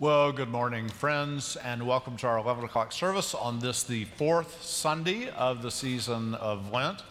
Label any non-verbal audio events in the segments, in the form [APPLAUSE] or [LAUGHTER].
Well, good morning, friends, and welcome to our 11 o'clock service on this, the fourth Sunday of the season of Lent.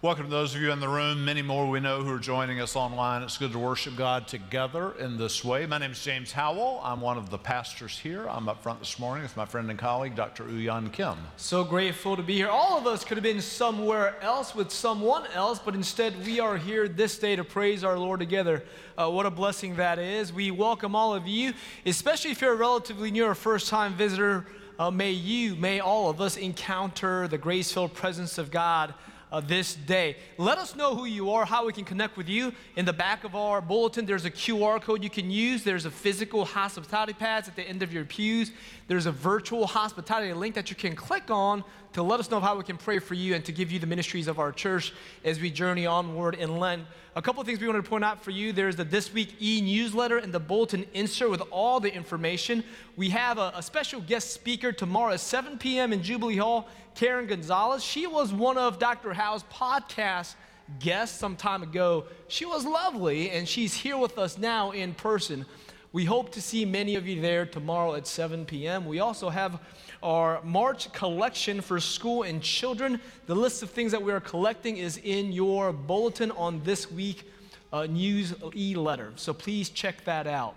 Welcome to those of you in the room, many more we know who are joining us online. It's good to worship God together in this way. My name is James Howell. I'm one of the pastors here. I'm up front this morning with my friend and colleague, Dr. Uyan Kim. So grateful to be here. All of us could have been somewhere else with someone else, but instead we are here this day to praise our Lord together. Uh, what a blessing that is. We welcome all of you, especially if you're a relatively new or first time visitor. Uh, may you, may all of us encounter the grace filled presence of God uh, this day. Let us know who you are, how we can connect with you. In the back of our bulletin, there's a QR code you can use. There's a physical hospitality pads at the end of your pews. There's a virtual hospitality link that you can click on to let us know how we can pray for you and to give you the ministries of our church as we journey onward in Lent. A couple of things we wanted to point out for you. There's the This Week e newsletter and the bulletin insert with all the information. We have a, a special guest speaker tomorrow at 7 p.m. in Jubilee Hall, Karen Gonzalez. She was one of Dr. Howell's podcast guests some time ago. She was lovely, and she's here with us now in person. We hope to see many of you there tomorrow at 7 p.m. We also have our March collection for school and children. The list of things that we are collecting is in your bulletin on this week uh, news e-letter. So please check that out.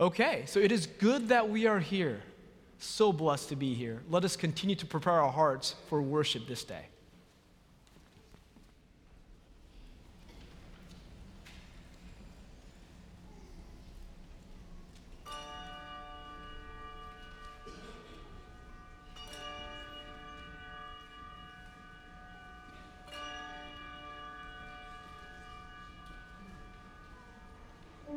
Okay, so it is good that we are here. So blessed to be here. Let us continue to prepare our hearts for worship this day.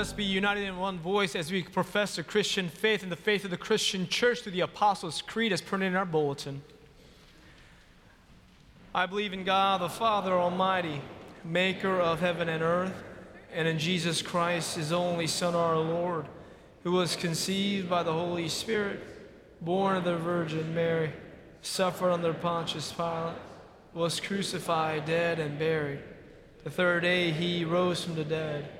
us be united in one voice as we profess the Christian faith and the faith of the Christian church through the Apostles' Creed as printed in our bulletin. I believe in God, the Father Almighty, maker of heaven and earth, and in Jesus Christ, his only Son, our Lord, who was conceived by the Holy Spirit, born of the Virgin Mary, suffered under Pontius Pilate, was crucified, dead, and buried. The third day he rose from the dead.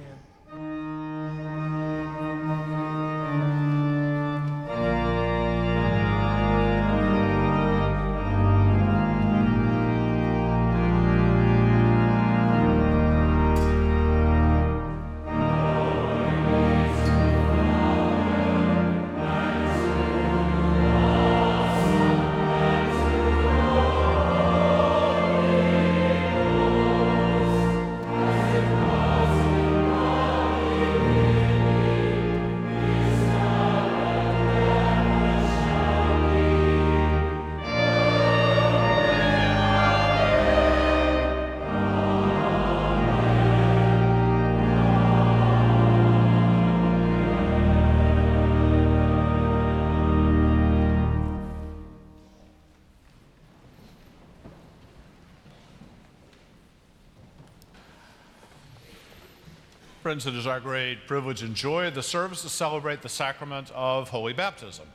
Friends, it is our great privilege and joy of the service to celebrate the sacrament of Holy Baptism.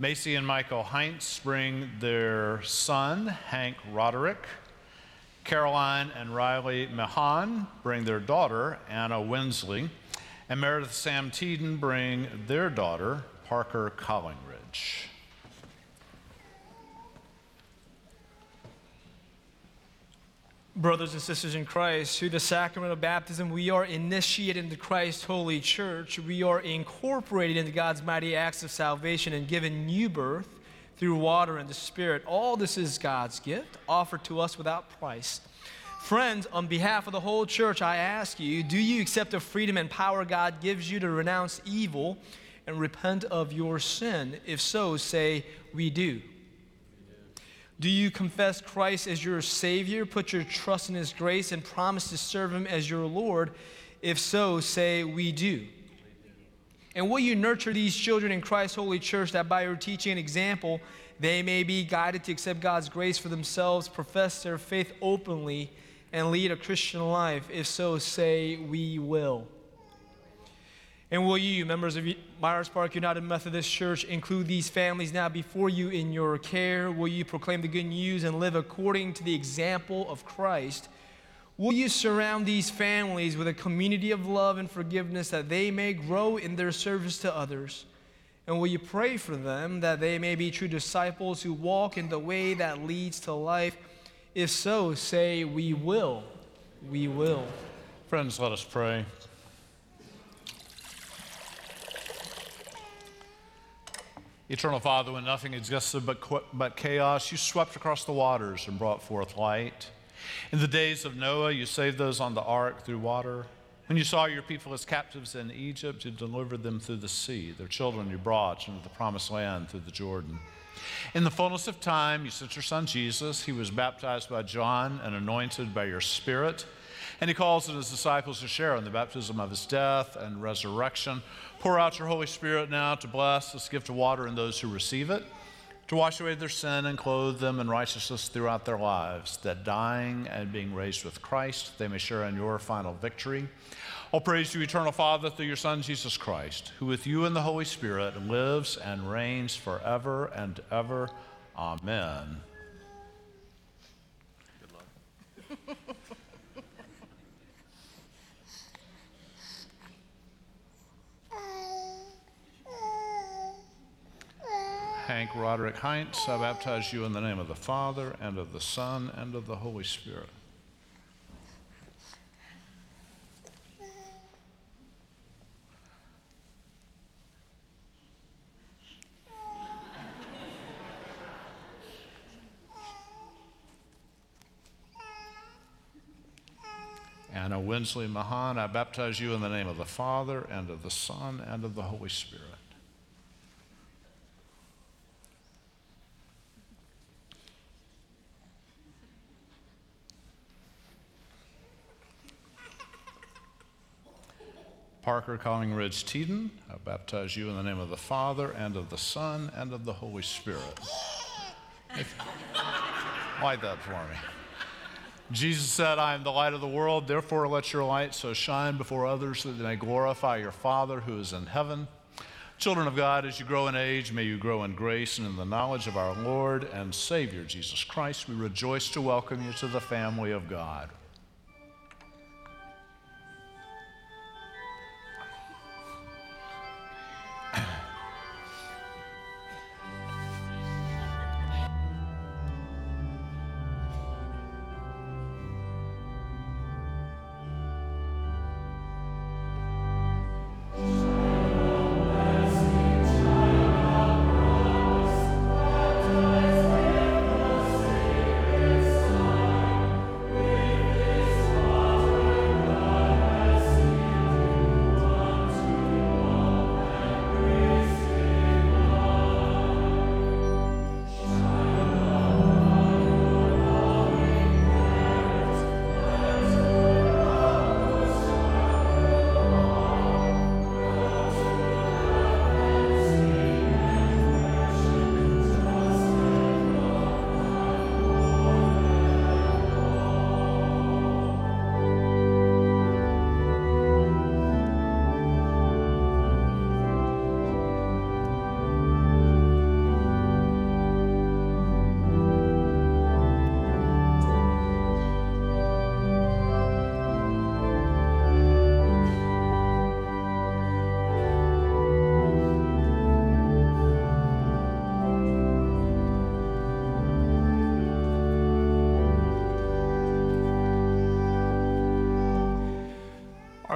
Macy and Michael Heinz bring their son, Hank Roderick. Caroline and Riley Mahan bring their daughter, Anna Winsley. And Meredith Sam Teeden bring their daughter, Parker Collingridge. Brothers and sisters in Christ, through the sacrament of baptism, we are initiated into Christ's holy church. We are incorporated into God's mighty acts of salvation and given new birth through water and the Spirit. All this is God's gift, offered to us without price. Friends, on behalf of the whole church, I ask you do you accept the freedom and power God gives you to renounce evil and repent of your sin? If so, say, We do. Do you confess Christ as your Savior, put your trust in His grace, and promise to serve Him as your Lord? If so, say, We do. And will you nurture these children in Christ's holy church that by your teaching and example, they may be guided to accept God's grace for themselves, profess their faith openly, and lead a Christian life? If so, say, We will. And will you, members of Myers Park United Methodist Church, include these families now before you in your care? Will you proclaim the good news and live according to the example of Christ? Will you surround these families with a community of love and forgiveness that they may grow in their service to others? And will you pray for them that they may be true disciples who walk in the way that leads to life? If so, say, We will. We will. Friends, let us pray. Eternal Father, when nothing existed but, but chaos, you swept across the waters and brought forth light. In the days of Noah, you saved those on the ark through water. When you saw your people as captives in Egypt, you delivered them through the sea. Their children you brought into the promised land through the Jordan. In the fullness of time, you sent your son Jesus. He was baptized by John and anointed by your Spirit. And he calls on his disciples to share in the baptism of his death and resurrection. Pour out your Holy Spirit now to bless this gift of water and those who receive it, to wash away their sin and clothe them in righteousness throughout their lives, that dying and being raised with Christ, they may share in your final victory. All praise to you, eternal Father, through your Son, Jesus Christ, who with you and the Holy Spirit lives and reigns forever and ever. Amen. Hank Roderick Heinz, I baptize you in the name of the Father, and of the Son, and of the Holy Spirit. Anna Winsley Mahan, I baptize you in the name of the Father, and of the Son, and of the Holy Spirit. Parker Collingridge Teeden, I baptize you in the name of the Father, and of the Son, and of the Holy Spirit. Light that for me. Jesus said, I am the light of the world, therefore let your light so shine before others that they may glorify your Father who is in heaven. Children of God, as you grow in age, may you grow in grace and in the knowledge of our Lord and Savior Jesus Christ. We rejoice to welcome you to the family of God.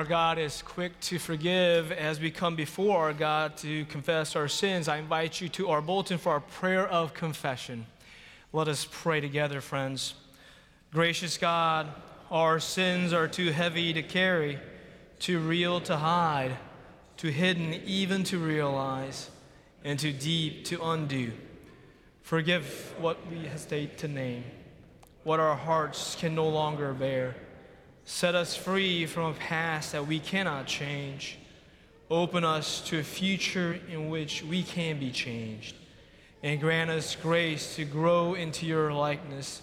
Our God is quick to forgive as we come before our God to confess our sins. I invite you to our bulletin for our prayer of confession. Let us pray together, friends. Gracious God, our sins are too heavy to carry, too real to hide, too hidden even to realize, and too deep to undo. Forgive what we hesitate to name, what our hearts can no longer bear Set us free from a past that we cannot change. Open us to a future in which we can be changed. And grant us grace to grow into your likeness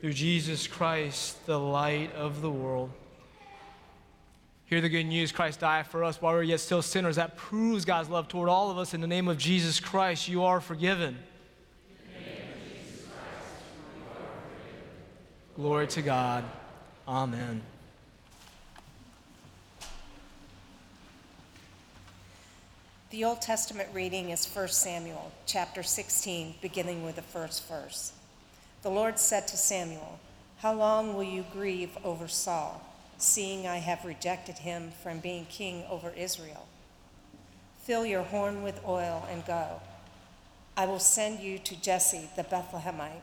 through Jesus Christ, the light of the world. Hear the good news Christ died for us while we are yet still sinners. That proves God's love toward all of us. In the name of Jesus Christ, you are forgiven. Christ, you are forgiven. Glory to God. Amen. The Old Testament reading is 1 Samuel chapter 16, beginning with the first verse. The Lord said to Samuel, How long will you grieve over Saul, seeing I have rejected him from being king over Israel? Fill your horn with oil and go. I will send you to Jesse the Bethlehemite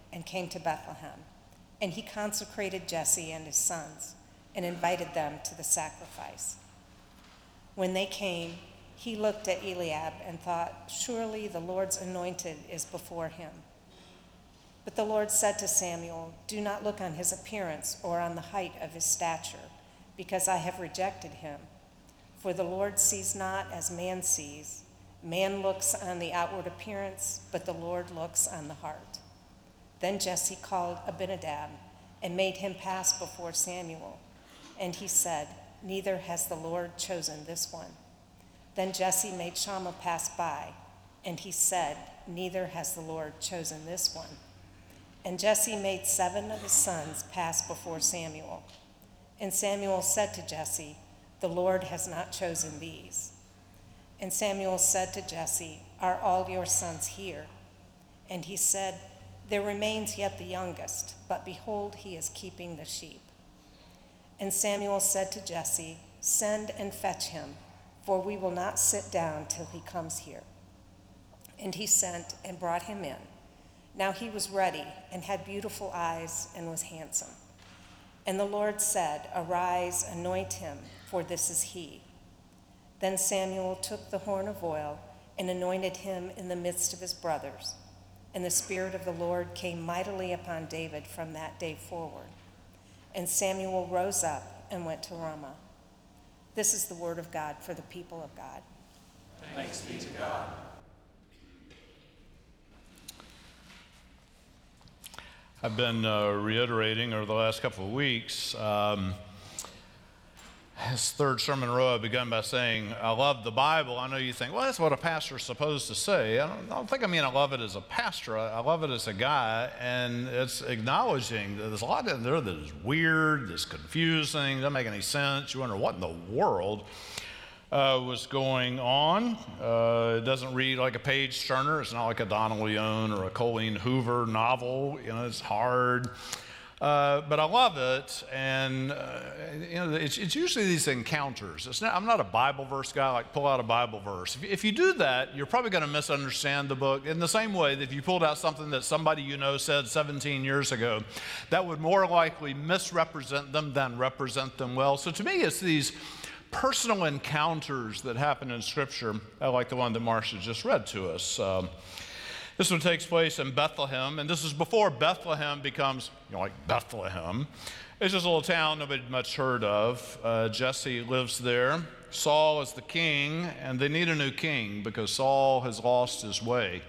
and came to Bethlehem. And he consecrated Jesse and his sons and invited them to the sacrifice. When they came, he looked at Eliab and thought, Surely the Lord's anointed is before him. But the Lord said to Samuel, Do not look on his appearance or on the height of his stature, because I have rejected him. For the Lord sees not as man sees. Man looks on the outward appearance, but the Lord looks on the heart. Then Jesse called Abinadab and made him pass before Samuel. And he said, Neither has the Lord chosen this one. Then Jesse made Shammah pass by, and he said, Neither has the Lord chosen this one. And Jesse made seven of his sons pass before Samuel. And Samuel said to Jesse, The Lord has not chosen these. And Samuel said to Jesse, Are all your sons here? And he said, There remains yet the youngest, but behold, he is keeping the sheep. And Samuel said to Jesse, Send and fetch him, for we will not sit down till he comes here. And he sent and brought him in. Now he was ready and had beautiful eyes and was handsome. And the Lord said, Arise, anoint him, for this is he. Then Samuel took the horn of oil and anointed him in the midst of his brothers. And the Spirit of the Lord came mightily upon David from that day forward. And Samuel rose up and went to Ramah. This is the word of God for the people of God. Thanks be to God. I've been uh, reiterating over the last couple of weeks. Um, his third sermon row, I begun by saying, I love the Bible. I know you think, well, that's what a pastor's supposed to say. I don't, I don't think I mean I love it as a pastor. I, I, love it as a guy. And it's acknowledging that there's a lot in there that is weird, that's confusing, doesn't make any sense. You wonder what in the world uh, was going on. Uh, it doesn't read like a page turner. It's not like a Donna Leon or a Colleen Hoover novel. You know, it's hard. Uh, but I love it, and uh, you know, it's, it's, usually these encounters. Not, I'm not a Bible verse guy, like pull out a Bible verse. If, if you do that, you're probably going to misunderstand the book. In the same way that if you pulled out something that somebody you know said 17 years ago, that would more likely misrepresent them than represent them well. So to me, it's these personal encounters that happen in Scripture, like the one that Marcia just read to us. Um, this one takes place in Bethlehem, and this is before Bethlehem becomes you know, like Bethlehem. It's just a little town nobody much heard of. Uh, Jesse lives there. Saul is the king, and they need a new king because Saul has lost his way.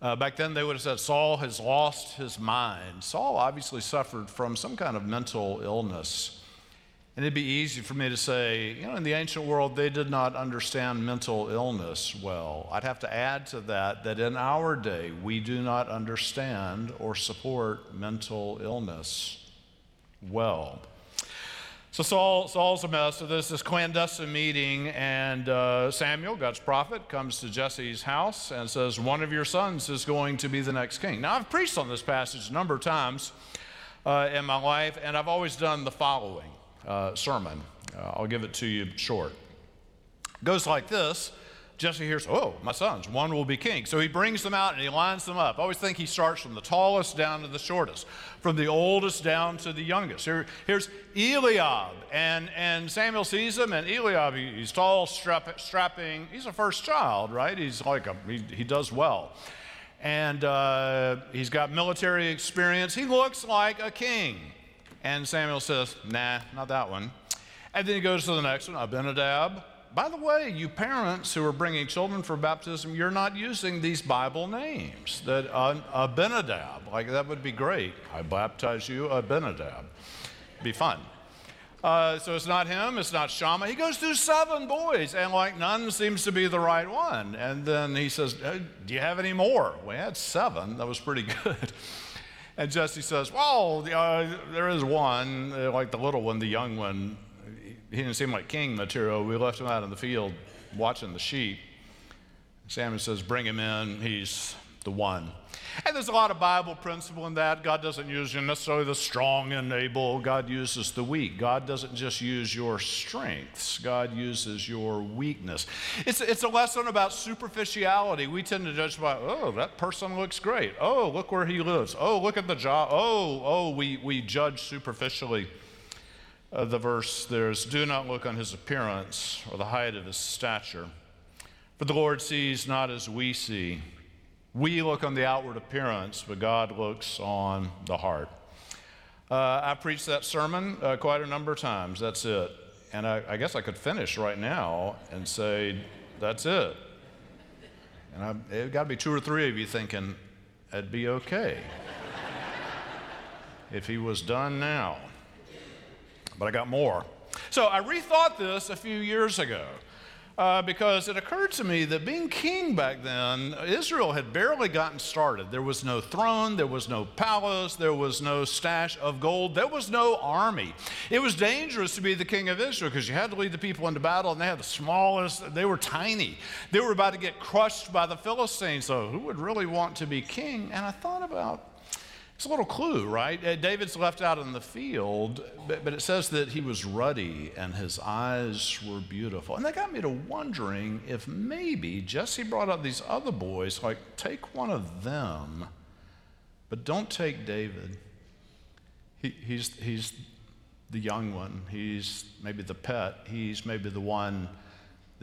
Uh, back then, they would have said Saul has lost his mind. Saul obviously suffered from some kind of mental illness. And it'd be easy for me to say, you know, in the ancient world, they did not understand mental illness well. I'd have to add to that that in our day, we do not understand or support mental illness well. So Saul, Saul's a mess. So there's this clandestine meeting, and uh, Samuel, God's prophet, comes to Jesse's house and says, One of your sons is going to be the next king. Now, I've preached on this passage a number of times uh, in my life, and I've always done the following uh, sermon. Uh, I'll give it to you short. Goes like this. Jesse hears, oh, my sons, one will be king. So he brings them out and he lines them up. I always think he starts from the tallest down to the shortest, from the oldest down to the youngest. Here, here's Eliab, and, and Samuel sees him, and Eliab, he, he's tall, strap, strapping. He's a first child, right? He's like a, he, he does well. And uh, he's got military experience. He looks like a king. And Samuel says, Nah, not that one. And then he goes to the next one, Abinadab. By the way, you parents who are bringing children for baptism, you're not using these Bible names. That uh, Abinadab, like that would be great. I baptize you, Abinadab. Be fun. Uh, so it's not him, it's not Shammah. He goes through seven boys, and like none seems to be the right one. And then he says, Do you have any more? We had seven. That was pretty [LAUGHS] good. And Jesse says, Well, uh, there is one, uh, like the little one, the young one. He didn't seem like king material. We left him out in the field watching the sheep. Samuel says, Bring him in. He's the one. And there's a lot of Bible principle in that. God doesn't use you necessarily the strong and able, God uses the weak. God doesn't just use your strengths, God uses your weakness. It's, it's a lesson about superficiality. We tend to judge by, oh, that person looks great. Oh, look where he lives. Oh, look at the job. Oh, oh, we, we judge superficially. Uh, the verse there's, do not look on his appearance or the height of his stature. For the Lord sees not as we see. We look on the outward appearance, but God looks on the heart. Uh, I preached that sermon uh, quite a number of times. That's it. And I, I, guess I could finish right now and say, that's it. And it got to be two or three of you thinking, it'd be okay [LAUGHS] if he was done now. But I got more. So I rethought this a few years ago. Uh, because it occurred to me that being king back then, Israel had barely gotten started. There was no throne, there was no palace, there was no stash of gold, there was no army. It was dangerous to be the king of Israel because you had to lead the people into battle, and they had the smallest, they were tiny. They were about to get crushed by the Philistines, so who would really want to be king? And I thought about it's a little clue, right? Uh, David's left out in the field, but, but, it says that he was ruddy and his eyes were beautiful. And that got me to wondering if maybe Jesse brought up these other boys, like, take one of them, but don't take David. He, he's, he's the young one, he's maybe the pet, he's maybe the one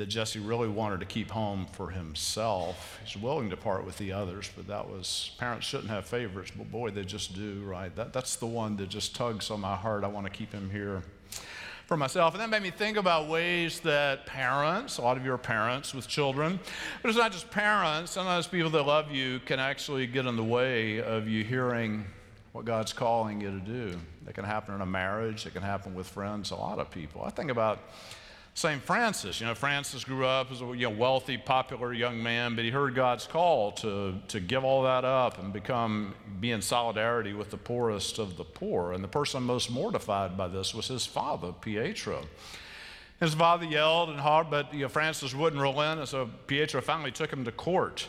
that Jesse really wanted to keep home for himself. He's willing to part with the others, but that was, parents shouldn't have favorites, but boy, they just do, right? That, that's the one that just tugs on my heart. I want to keep him here for myself. And that made me think about ways that parents, a lot of you are parents with children, but it's not just parents, sometimes people that love you can actually get in the way of you hearing what God's calling you to do. It can happen in a marriage, it can happen with friends, a lot of people. I think about St. Francis, you know, Francis grew up as a you know, wealthy, popular young man, but he heard God's call to, to give all that up and become, be in solidarity with the poorest of the poor. And the person most mortified by this was his father, Pietro. His father yelled and hard, but you know, Francis wouldn't relent, and so Pietro finally took him to court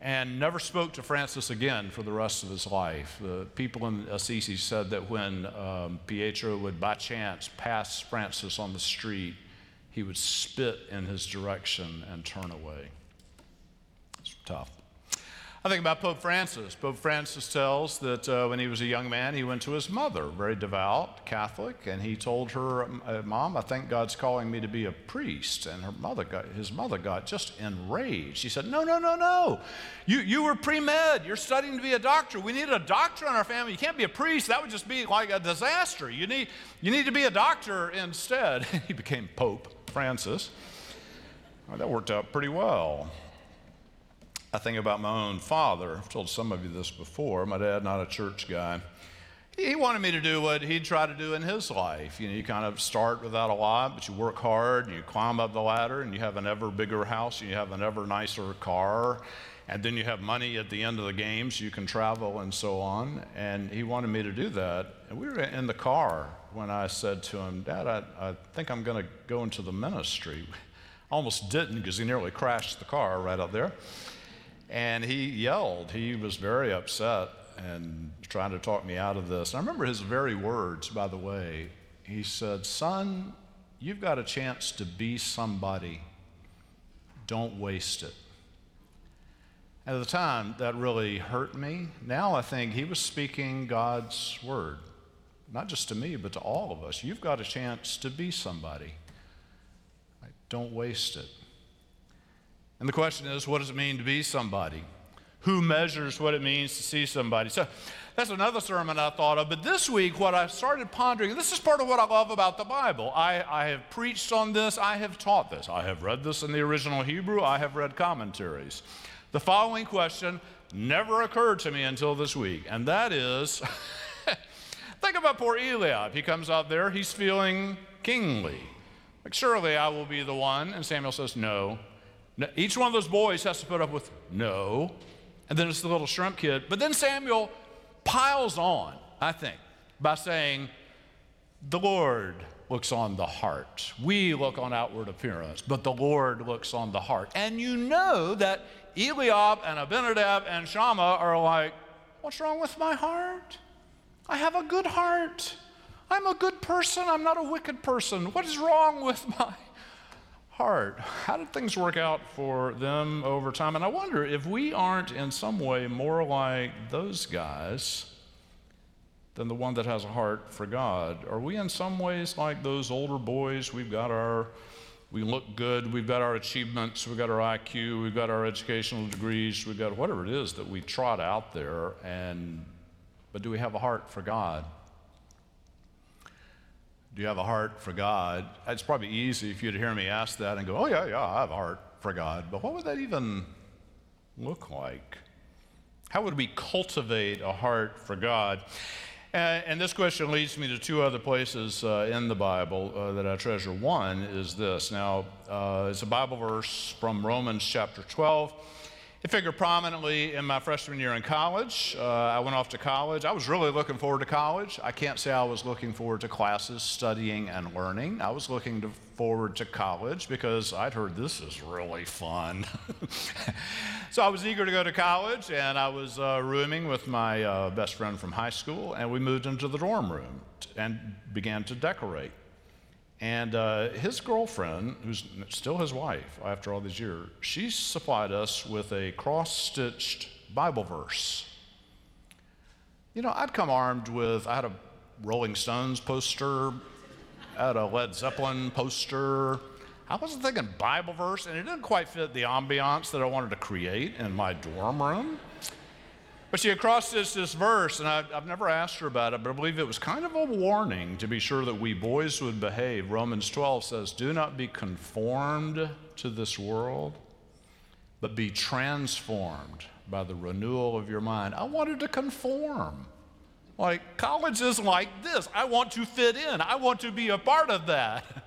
and never spoke to Francis again for the rest of his life. The people in Assisi said that when um, Pietro would by chance pass Francis on the street, he would spit in his direction and turn away. It's tough. I think about Pope Francis. Pope Francis tells that uh, when he was a young man, he went to his mother, very devout Catholic, and he told her, uh, "Mom, I think God's calling me to be a priest." And her mother got, his mother got just enraged. She said, "No, no, no, no! You you were pre med. You're studying to be a doctor. We need a doctor in our family. You can't be a priest. That would just be like a disaster. You need you need to be a doctor instead." [LAUGHS] he became Pope. Francis. Well, that worked out pretty well. I think about my own father. I've told some of you this before. My dad, not a church guy. He wanted me to do what he'd try to do in his life. You know, you kind of start without a lot, but you work hard and you climb up the ladder and you have an ever bigger house and you have an ever nicer car. And then you have money at the end of the game so you can travel and so on. And he wanted me to do that. And we were in the car when I said to him, Dad, I, I think I'm going to go into the ministry. [LAUGHS] Almost didn't because he nearly crashed the car right up there. And he yelled. He was very upset and trying to talk me out of this. And I remember his very words, by the way. He said, Son, you've got a chance to be somebody. Don't waste it. At the time, that really hurt me. Now I think he was speaking God's word not just to me, but to all of us. You've got a chance to be somebody. Don't waste it. And the question is what does it mean to be somebody? Who measures what it means to see somebody? So that's another sermon I thought of. But this week, what I started pondering, this is part of what I love about the Bible. I, I have preached on this, I have taught this, I have read this in the original Hebrew, I have read commentaries. The following question never occurred to me until this week, and that is [LAUGHS] Think about poor Eliab. He comes out there, he's feeling kingly. Like, surely I will be the one. And Samuel says, no. Each one of those boys has to put up with no. And then it's the little shrimp kid. But then Samuel piles on, I think, by saying, the Lord looks on the heart. We look on outward appearance, but the Lord looks on the heart. And you know that Eliab and Abinadab and Shammah are like, What's wrong with my heart? I have a good heart. I'm a good person. I'm not a wicked person. What is wrong with [LAUGHS] my heart? How did things work out for them over time? And I wonder if we aren't in some way more like those guys than the one that has a heart for God. Are we in some ways like those older boys? We've got our we look good, we've got our achievements, we've got our IQ, we've got our educational degrees, we've got whatever it is that we trot out there and but do we have a heart for God? Do you have a heart for God? It's probably easy if you'd hear me ask that and go, oh, yeah, yeah, I have a heart for God. But what would that even look like? How would we cultivate a heart for God? And, and, this question leads me to two other places uh, in the Bible uh, that I treasure. One is this. Now, uh, it's a Bible verse from Romans chapter 12. It figured prominently in my freshman year in college. Uh, I went off to college. I was really looking forward to college. I can't say I was looking forward to classes, studying, and learning. I was looking to forward to college because I'd heard this is really fun. [LAUGHS] so I was eager to go to college, and I was uh, rooming with my uh, best friend from high school, and we moved into the dorm room and began to decorate. And uh, his girlfriend, who's still his wife after all these years, she supplied us with a cross stitched Bible verse. You know, I'd come armed with, I had a Rolling Stones poster, I had a Led Zeppelin poster. I wasn't thinking Bible verse, and it didn't quite fit the ambiance that I wanted to create in my dorm room. But she across this, this verse, and I, I've never asked her about it, but I believe it was kind of a warning to be sure that we boys would behave. Romans 12 says, Do not be conformed to this world, but be transformed by the renewal of your mind. I wanted to conform. Like, college is like this. I want to fit in, I want to be a part of that. [LAUGHS]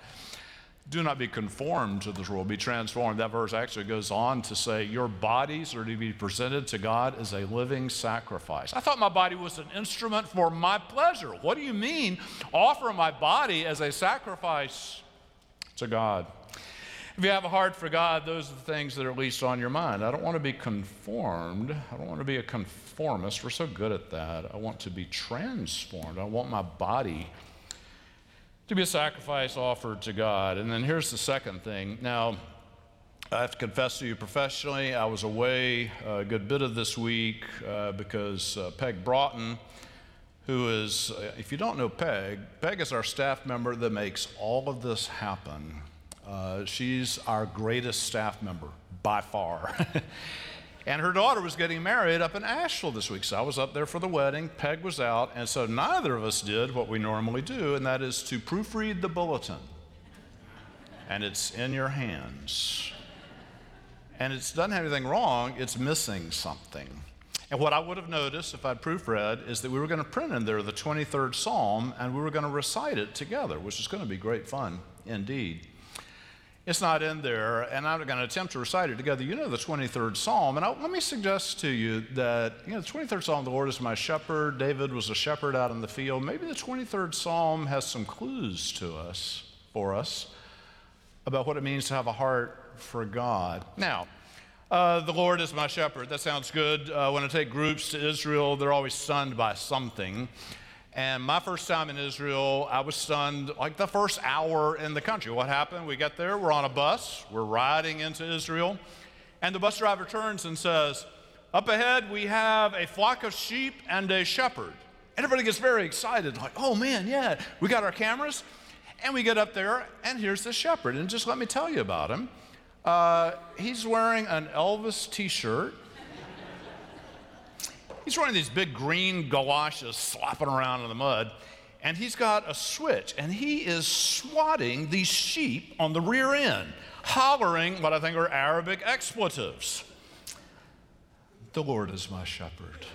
Do not be conformed to this world, be transformed. That verse actually goes on to say, Your bodies are to be presented to God as a living sacrifice. I thought my body was an instrument for my pleasure. What do you mean, offer my body as a sacrifice to God? If you have a heart for God, those are the things that are at least on your mind. I don't want to be conformed. I don't want to be a conformist. We're so good at that. I want to be transformed. I want my body to be a sacrifice offered to God. And then here's the second thing. Now, I have to confess to you professionally, I was away a good bit of this week uh, because uh, Peg Broughton, who is, uh, if you don't know Peg, Peg is our staff member that makes all of this happen. Uh, she's our greatest staff member by far. [LAUGHS] And her daughter was getting married up in Asheville this week. So I was up there for the wedding. Peg was out. And so neither of us did what we normally do, and that is to proofread the bulletin. And it's in your hands. And it doesn't have anything wrong, it's missing something. And what I would have noticed if I'd proofread is that we were going to print in there the 23rd Psalm and we were going to recite it together, which is going to be great fun indeed. It's not in there, and I'm going to attempt to recite it together. You know the 23rd Psalm, and I, let me suggest to you that, you know, the 23rd Psalm, the Lord is my shepherd. David was a shepherd out in the field. Maybe the 23rd Psalm has some clues to us, for us, about what it means to have a heart for God. Now, uh, the Lord is my shepherd. That sounds good. Uh, when I take groups to Israel, they're always stunned by something. And my first time in Israel, I was stunned like the first hour in the country. What happened? We get there, we're on a bus, we're riding into Israel, and the bus driver turns and says, Up ahead, we have a flock of sheep and a shepherd. And everybody gets very excited, like, Oh man, yeah, we got our cameras. And we get up there, and here's the shepherd. And just let me tell you about him. Uh, he's wearing an Elvis t shirt He's wearing these big green galoshes slopping around in the mud, and he's got a switch, and he is swatting these sheep on the rear end, hollering what I think are Arabic expletives. The Lord is my shepherd.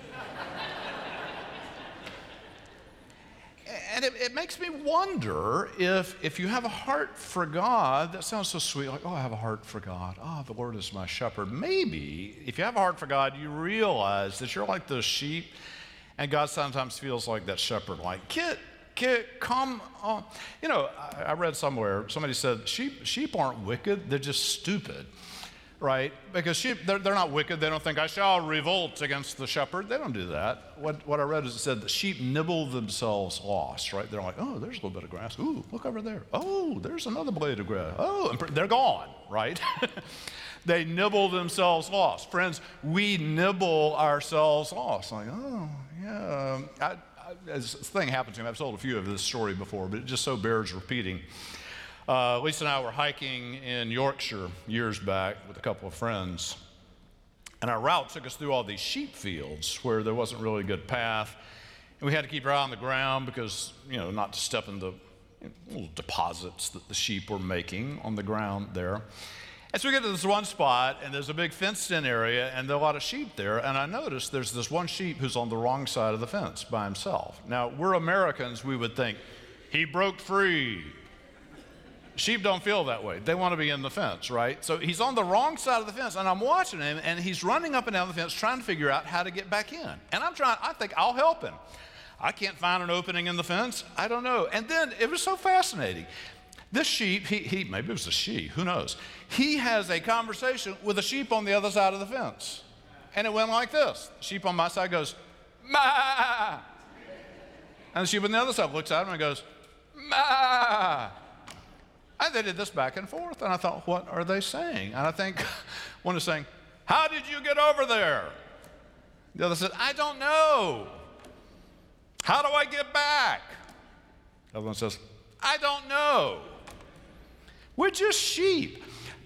And it, it, makes me wonder if, if you have a heart for God, that sounds so sweet, like, oh, I have a heart for God. Oh, the Lord is my shepherd. Maybe if you have a heart for God, you realize that you're like those sheep, and God sometimes feels like that shepherd, like, kid, kid, come on. You know, I, I read somewhere, somebody said, sheep, sheep aren't wicked, they're just stupid right? Because sheep, they're, they're, not wicked. They don't think, I shall revolt against the shepherd. They don't do that. What, what I read is it said the sheep nibble themselves lost, right? They're like, oh, there's a little bit of grass. Ooh, look over there. Oh, there's another blade of grass. Oh, and they're gone, right? [LAUGHS] they nibble themselves lost. Friends, we nibble ourselves lost. Like, oh, yeah. I, I, this thing happened to me. I've told a few of this story before, but it just so bears repeating. Uh, Lisa and I were hiking in Yorkshire years back with a couple of friends. And our route took us through all these sheep fields where there wasn't really a good path. And we had to keep our eye on the ground because, you know, not to step in the little deposits that the sheep were making on the ground there. And so we get to this one spot, and there's a big fenced in area, and there are a lot of sheep there. And I noticed there's this one sheep who's on the wrong side of the fence by himself. Now, we're Americans, we would think, he broke free. Sheep don't feel that way. They want to be in the fence, right? So he's on the wrong side of the fence, and I'm watching him, and he's running up and down the fence trying to figure out how to get back in. And I'm trying, I think I'll help him. I can't find an opening in the fence. I don't know. And then it was so fascinating. This sheep, he, he, maybe it was a she, who knows? He has a conversation with a sheep on the other side of the fence. And it went like this. Sheep on my side goes, ma. And the sheep on the other side looks at him and goes, ma. And they did this back and forth. And I thought, what are they saying? And I think [LAUGHS] one is saying, How did you get over there? The other said, I don't know. How do I get back? The other one says, I don't know. We're just sheep.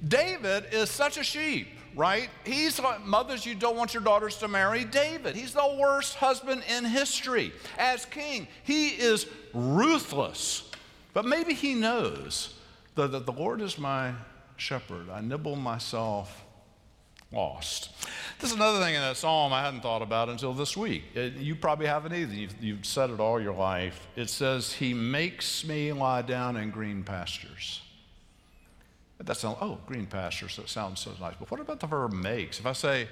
David is such a sheep, right? He's like mothers you don't want your daughters to marry. David, he's the worst husband in history. As king, he is ruthless. But maybe he knows that the, Lord is my shepherd. I nibble myself lost. This is another thing in that psalm I hadn't thought about until this week. It, you probably haven't either. You've, you've said it all your life. It says, He makes me lie down in green pastures. That sounds, oh, green pastures, that sounds so nice. But what about the verb makes? If I say,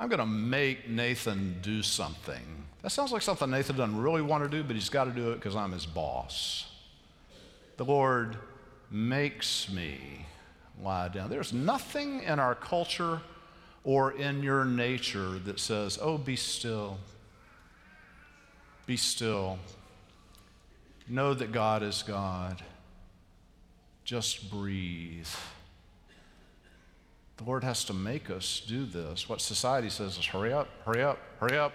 I'm going to make Nathan do something, that sounds like something Nathan doesn't really want to do, but he's got to do it because I'm his boss. The Lord makes me lie down. There's nothing in our culture or in your nature that says, oh, be still. Be still. Know that God is God. Just breathe. The Lord has to make us do this. What society says is hurry up, hurry up, hurry up,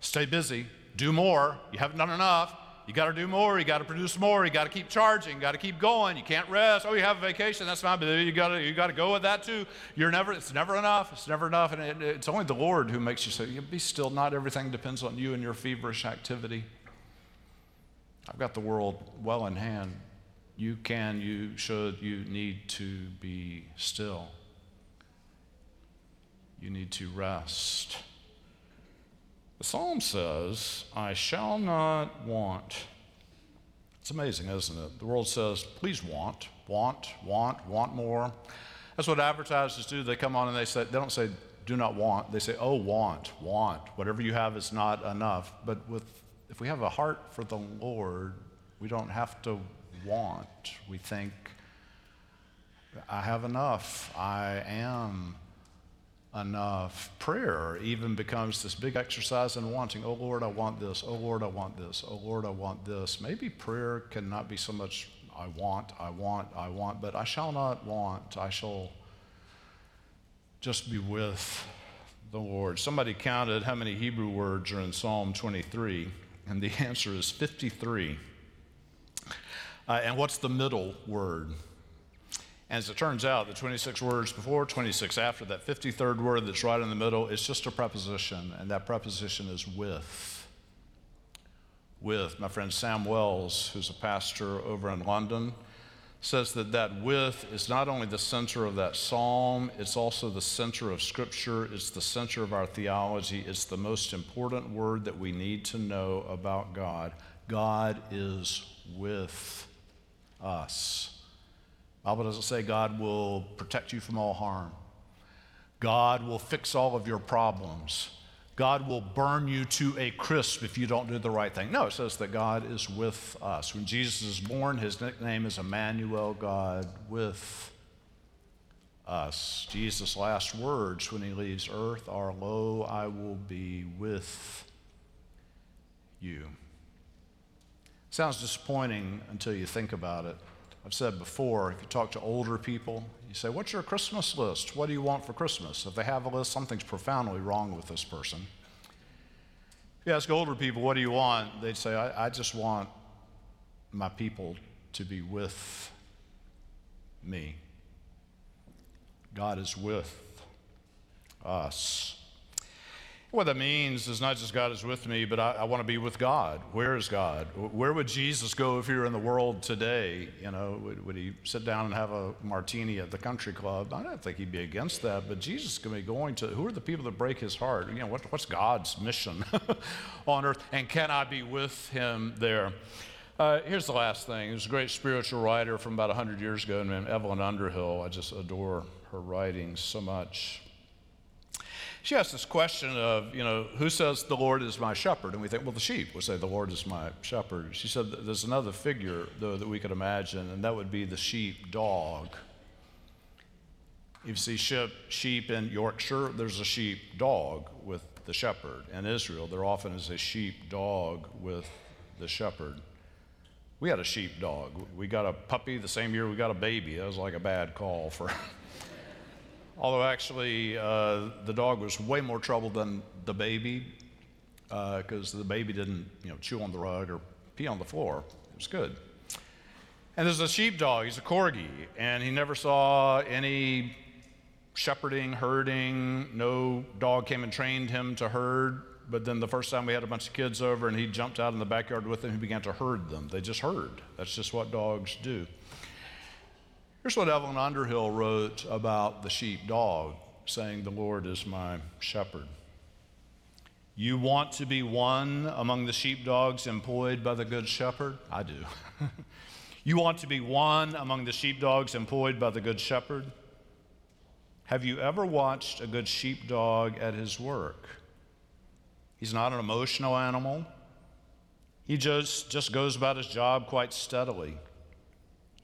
stay busy, do more. You haven't done enough. You got to do more. You got to produce more. You got to keep charging. You got to keep going. You can't rest. Oh, you have a vacation. That's fine, but you got to you got to go with that too. You're never. It's never enough. It's never enough, and it, it's only the Lord who makes you say, "Be still." Not everything depends on you and your feverish activity. I've got the world well in hand. You can, you should, you need to be still. You need to rest. The psalm says, I shall not want. It's amazing, isn't it? The world says, please want, want, want, want more. That's what advertisers do. They come on and they say, they don't say, do not want. They say, oh, want, want. Whatever you have is not enough. But with, if we have a heart for the Lord, we don't have to want. We think, I have enough. I am enough. Prayer even becomes this big exercise in wanting, oh Lord, I want this. Oh Lord, I want this. Oh Lord, I want this. Maybe prayer cannot be so much, I want, I want, I want, but I shall not want. I shall just be with the Lord. Somebody counted how many Hebrew words are in Psalm 23, and the [LAUGHS] answer is 53. Uh, and what's the middle word? And as it turns out, the 26 words before, 26 after, that 53rd word that's right in the middle is just a preposition, and that preposition is with. With. My friend Sam Wells, who's a pastor over in London, says that that with is not only the center of that psalm, it's also the center of Scripture, it's the center of our theology, it's the most important word that we need to know about God. God is with us. Bible doesn't say God will protect you from all harm. God will fix all of your problems. God will burn you to a crisp if you don't do the right thing. No, it says that God is with us. When Jesus is born, his nickname is Emmanuel, God with us. Jesus' last words when he leaves earth are, Lo, I will be with you. Sounds disappointing until you think about it. I've said before, if you talk to older people, you say, What's your Christmas list? What do you want for Christmas? If they have a list, something's profoundly wrong with this person. If you ask older people, What do you want? they'd say, I, I just want my people to be with me. God is with us. What that means is not just God is with me, but I, I want to be with God. Where is God? Where would Jesus go if he were in the world today? You know, would, would he sit down and have a martini at the country club? I don't think he'd be against that, but Jesus is going to be going to who are the people that break his heart? You know, what, what's God's mission [LAUGHS] on earth? And can I be with him there? Uh, here's the last thing. There's a great spiritual writer from about 100 years ago named Evelyn Underhill. I just adore her writings so much she asked this question of, you know, who says the Lord is my shepherd? And we think, well, the sheep would say, the Lord is my shepherd. She said, there's another figure, though, that we could imagine, and that would be the sheep dog. You see sheep, sheep in Yorkshire, there's a sheep dog with the shepherd. In Israel, there often is a sheep dog with the shepherd. We had a sheep dog. We got a puppy the same year we got a baby. That was like a bad call for Although actually, uh, the dog was way more trouble than the baby because uh, the baby didn't, you know, chew on the rug or pee on the floor. It was good. And there's a sheepdog. He's a corgi, and he never saw any shepherding, herding. No dog came and trained him to herd. But then the first time we had a bunch of kids over, and he jumped out in the backyard with them, he began to herd them. They just herd. That's just what dogs do. Here's what Evelyn Underhill wrote about the sheepdog, saying, The Lord is my shepherd. You want to be one among the sheepdogs employed by the Good Shepherd? I do. [LAUGHS] you want to be one among the sheepdogs employed by the Good Shepherd? Have you ever watched a good sheepdog at his work? He's not an emotional animal. He just, just goes about his job quite steadily.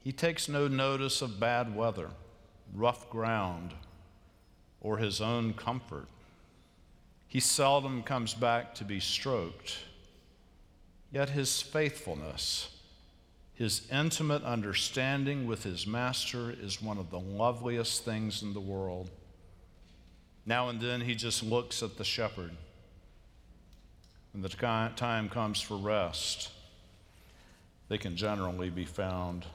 He takes no notice of bad weather, rough ground, or his own comfort. He seldom comes back to be stroked. Yet his faithfulness, his intimate understanding with his master is one of the loveliest things in the world. Now and then he just looks at the shepherd. When the time comes for rest, they can generally be found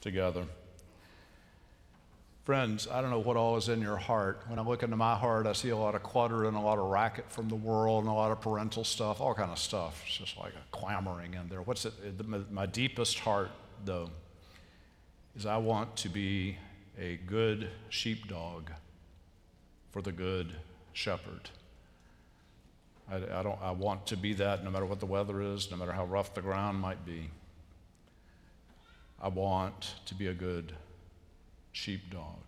together. Friends, I don't know what all is in your heart. When I look into my heart, I see a lot of clutter and a lot of racket from the world and a lot of parental stuff, all kind of stuff. It's just like a clamoring in there. What's it? My deepest heart, though, is I want to be a good sheepdog for the good shepherd. I, I, don't, I want to be that no matter what the weather is, no matter how rough the ground might be. I want to be a good sheepdog.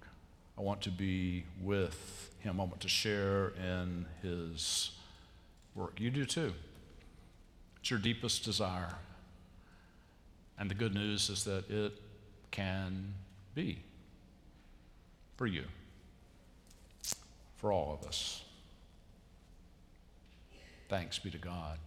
I want to be with him. I want to share in his work. You do too. It's your deepest desire. And the good news is that it can be for you, for all of us. Thanks be to God.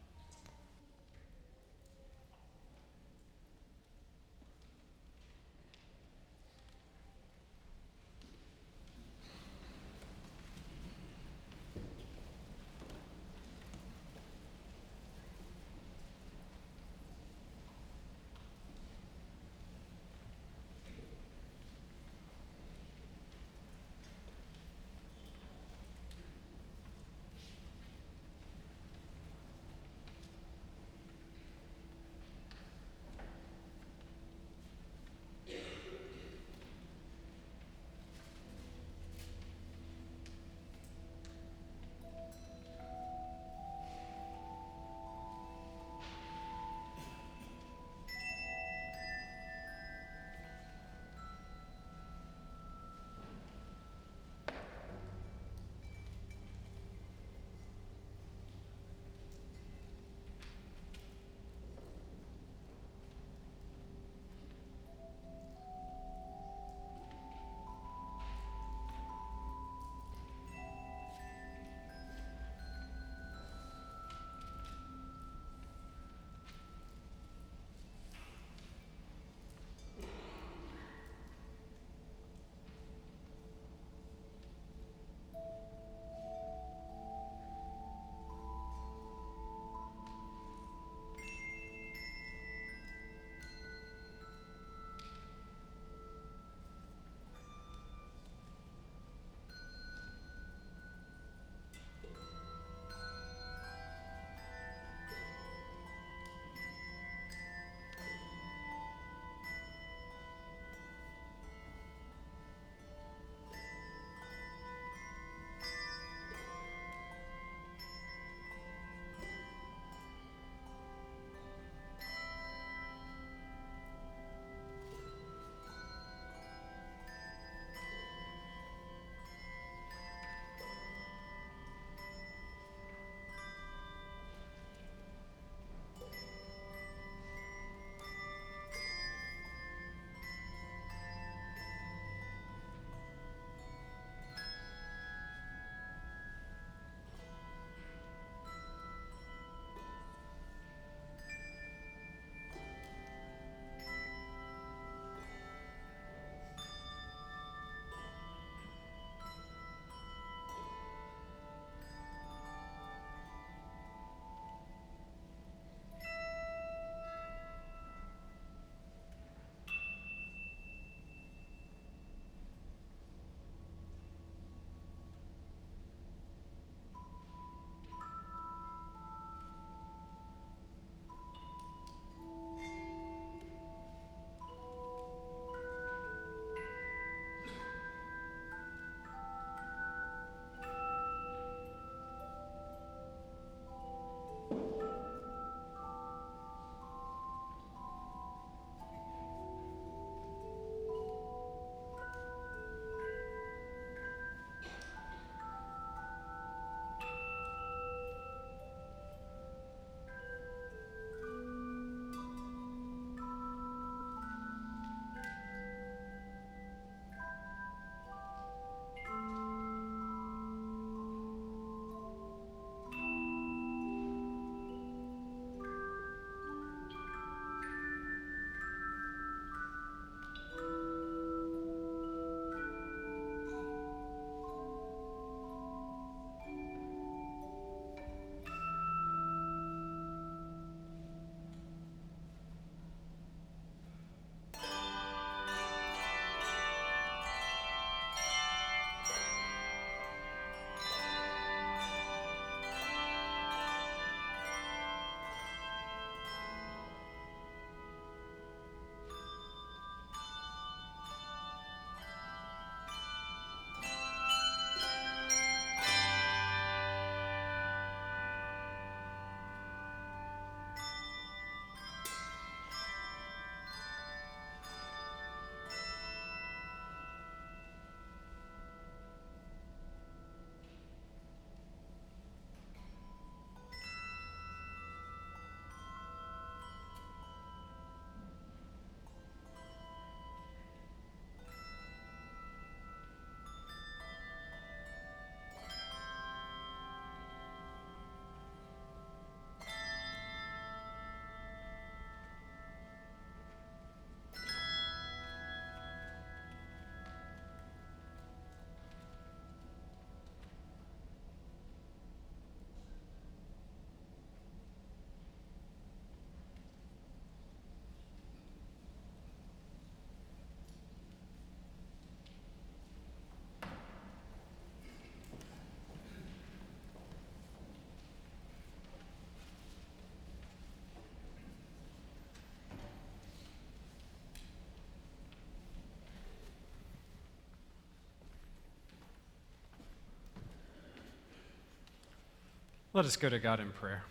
Let us go to God in prayer.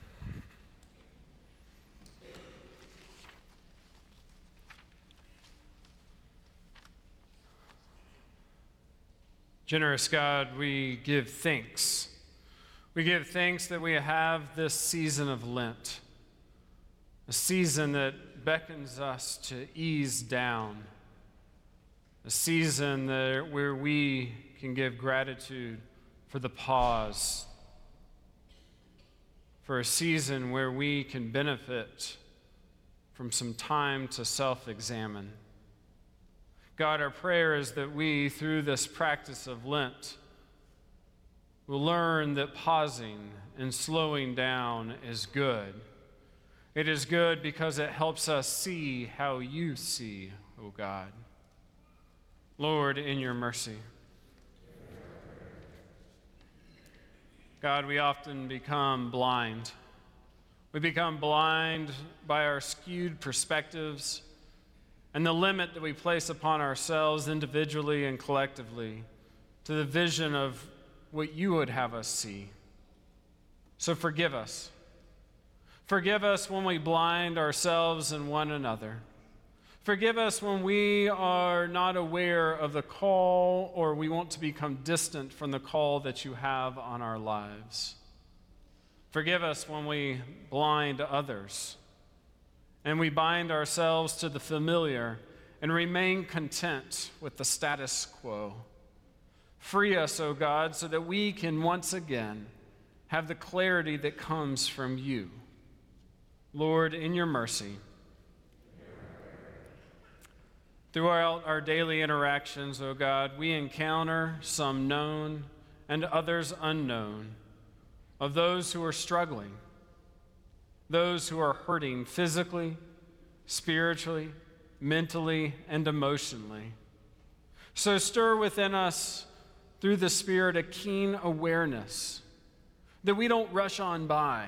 Generous God, we give thanks. We give thanks that we have this season of Lent, a season that beckons us to ease down, a season that, where we can give gratitude for the pause, for a season where we can benefit from some time to self examine. God, our prayer is that we, through this practice of Lent, will learn that pausing and slowing down is good. It is good because it helps us see how you see, O oh God. Lord, in your mercy. God, we often become blind. We become blind by our skewed perspectives and the limit that we place upon ourselves individually and collectively to the vision of what you would have us see. So forgive us. Forgive us when we blind ourselves and one another. Forgive us when we are not aware of the call or we want to become distant from the call that you have on our lives. Forgive us when we blind others and we bind ourselves to the familiar and remain content with the status quo. Free us, O God, so that we can once again have the clarity that comes from you. Lord, in your mercy, throughout our daily interactions, O God, we encounter some known and others unknown of those who are struggling those who are hurting physically, spiritually, mentally, and emotionally. So stir within us through the Spirit a keen awareness that we don't rush on by,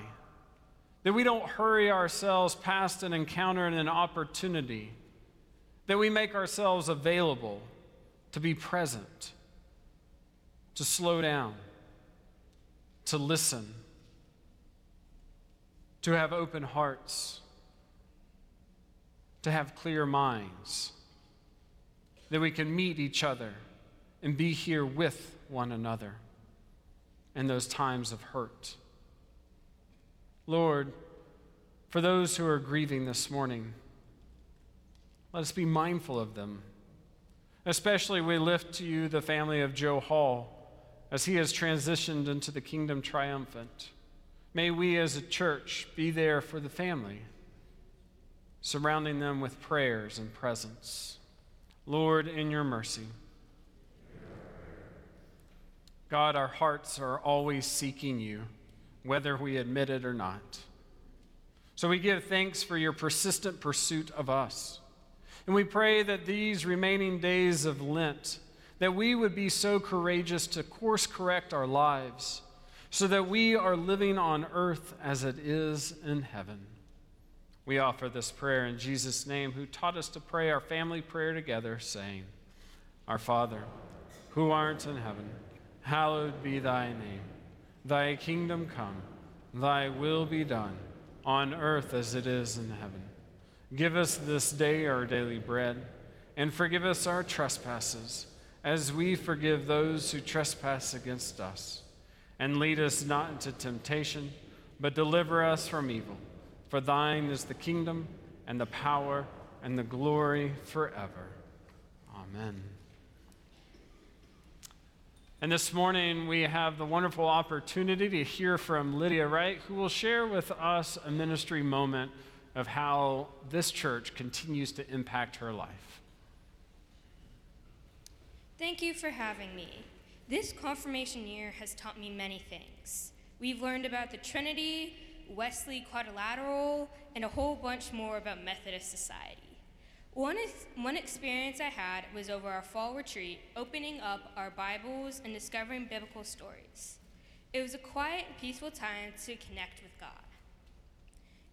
that we don't hurry ourselves past an encounter and an opportunity, that we make ourselves available to be present, to slow down, to listen to have open hearts, to have clear minds, that we can meet each other and be here with one another in those times of hurt. Lord, for those who are grieving this morning, let us be mindful of them. Especially, we lift to you the family of Joe Hall as he has transitioned into the kingdom triumphant. May we as a church be there for the family, surrounding them with prayers and presence. Lord, in your mercy. God, our hearts are always seeking you, whether we admit it or not. So we give thanks for your persistent pursuit of us. And we pray that these remaining days of Lent, that we would be so courageous to course correct our lives so that we are living on earth as it is in heaven. We offer this prayer in Jesus' name, who taught us to pray our family prayer together, saying, Our Father, who art in heaven, hallowed be thy name. Thy kingdom come, thy will be done, on earth as it is in heaven. Give us this day our daily bread, and forgive us our trespasses, as we forgive those who trespass against us and lead us not into temptation, but deliver us from evil. For thine is the kingdom, and the power, and the glory forever. Amen. And this morning, we have the wonderful opportunity to hear from Lydia Wright, who will share with us a ministry moment of how this church continues to impact her life. Thank you for having me. This confirmation year has taught me many things. We've learned about the Trinity, Wesley Quadrilateral, and a whole bunch more about Methodist Society. One, one experience I had was over our fall retreat, opening up our Bibles and discovering biblical stories. It was a quiet peaceful time to connect with God.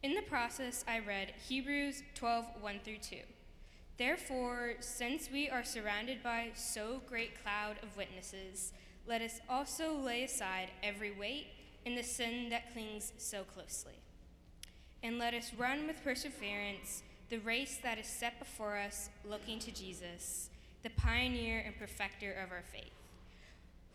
In the process, I read Hebrews 12 1 through 2. Therefore, since we are surrounded by so great cloud of witnesses, let us also lay aside every weight and the sin that clings so closely. And let us run with perseverance the race that is set before us, looking to Jesus, the pioneer and perfecter of our faith,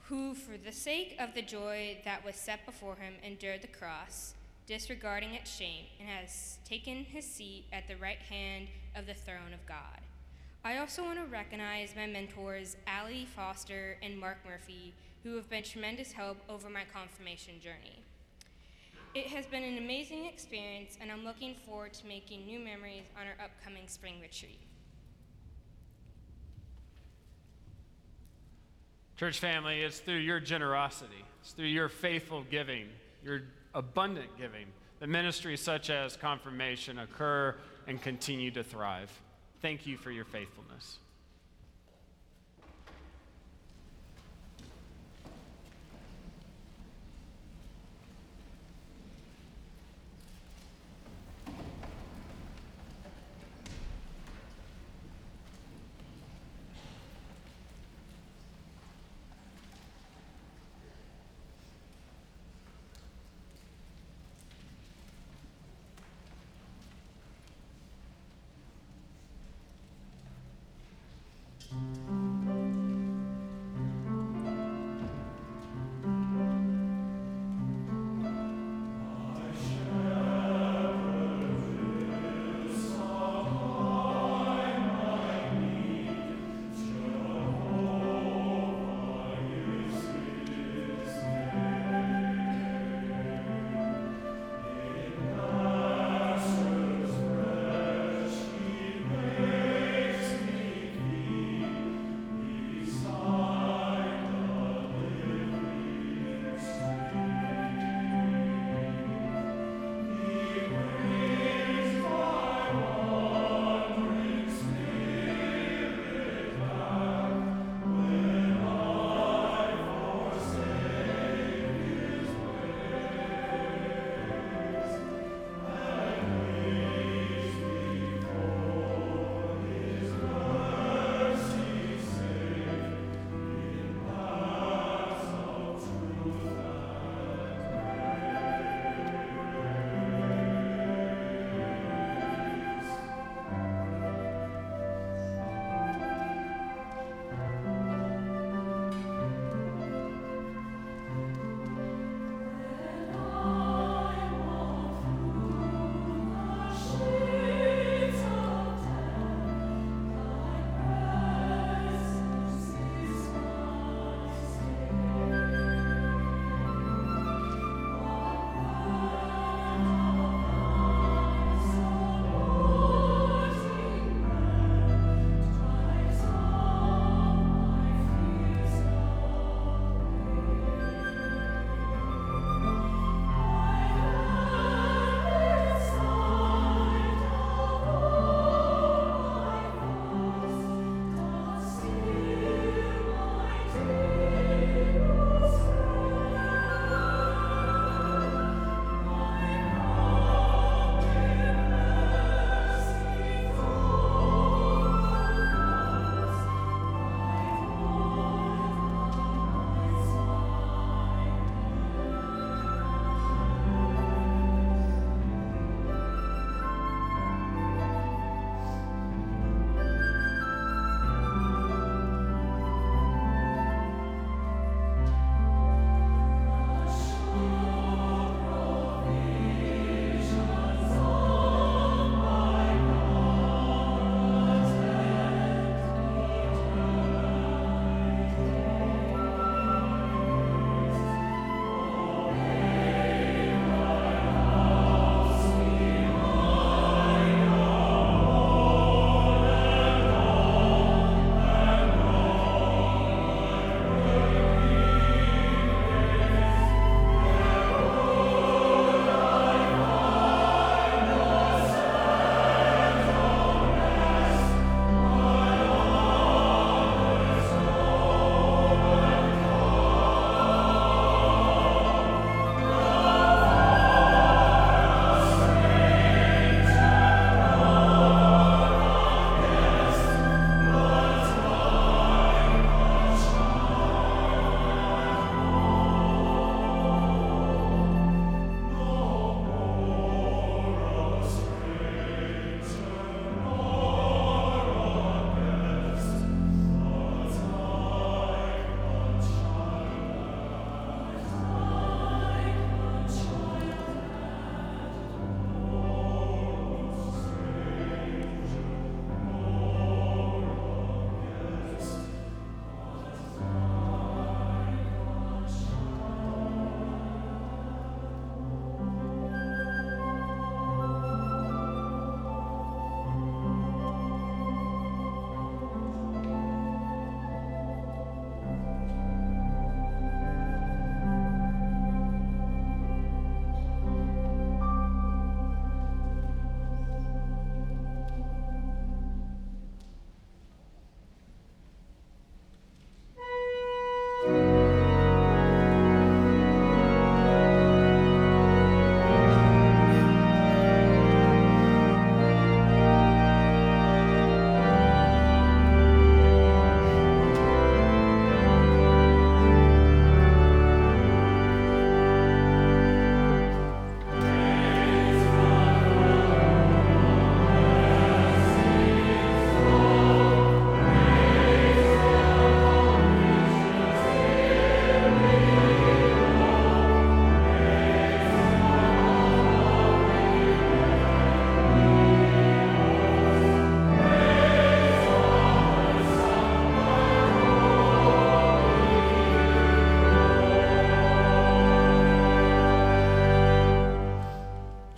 who, for the sake of the joy that was set before him, endured the cross, disregarding its shame, and has taken his seat at the right hand of the throne of God. I also want to recognize my mentors, Allie Foster and Mark Murphy, who have been tremendous help over my confirmation journey. It has been an amazing experience, and I'm looking forward to making new memories on our upcoming spring retreat. Church family, it's through your generosity, it's through your faithful giving, your abundant giving, that ministries such as confirmation occur and continue to thrive. Thank you for your faithfulness. Música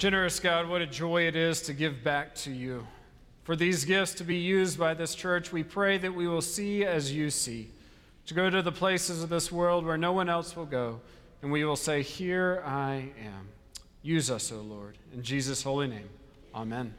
Generous God, what a joy it is to give back to you. For these gifts to be used by this church, we pray that we will see as you see, to go to the places of this world where no one else will go, and we will say, Here I am. Use us, O Lord. In Jesus' holy name, amen.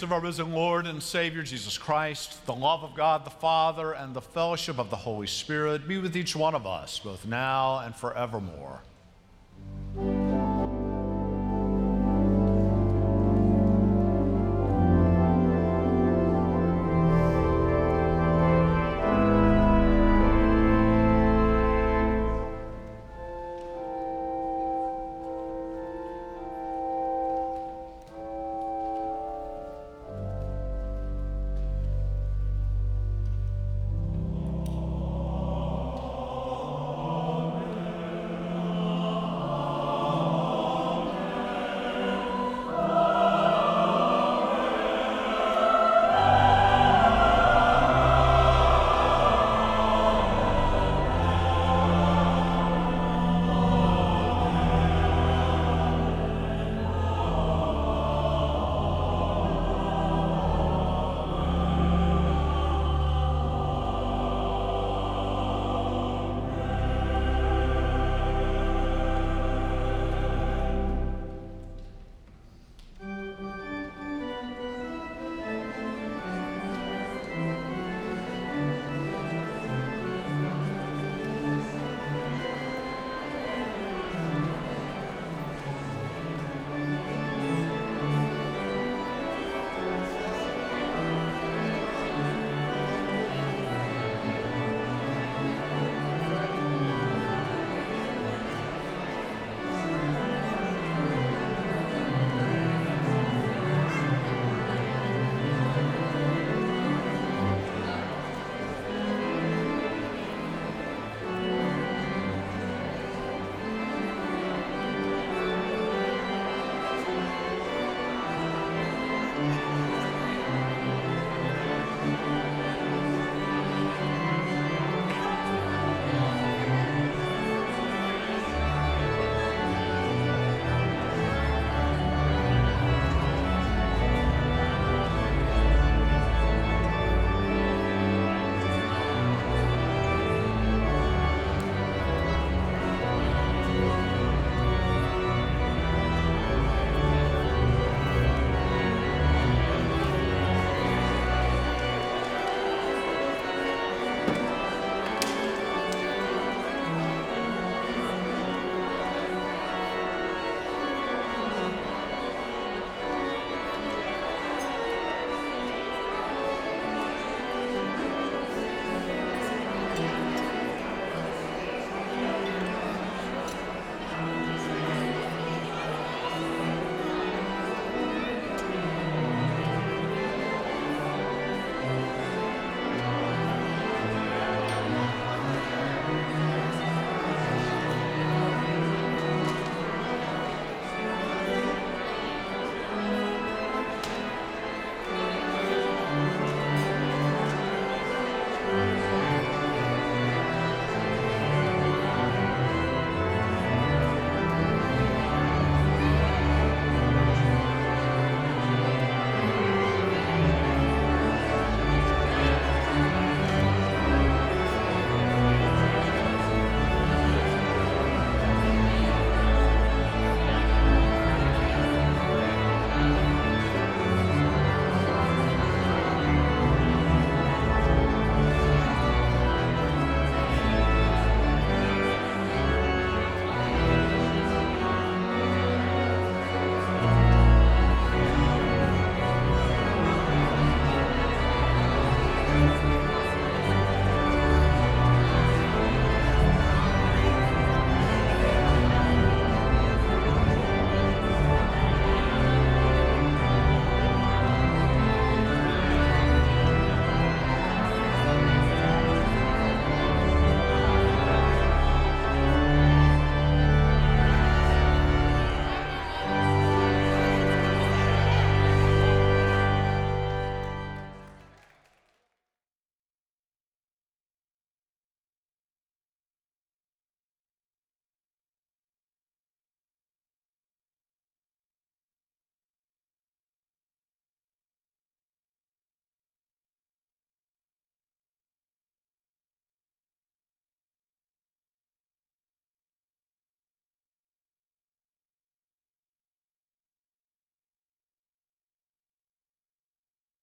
Grace of our risen Lord and Savior Jesus Christ, the love of God the Father, and the fellowship of the Holy Spirit be with each one of us, both now and forevermore.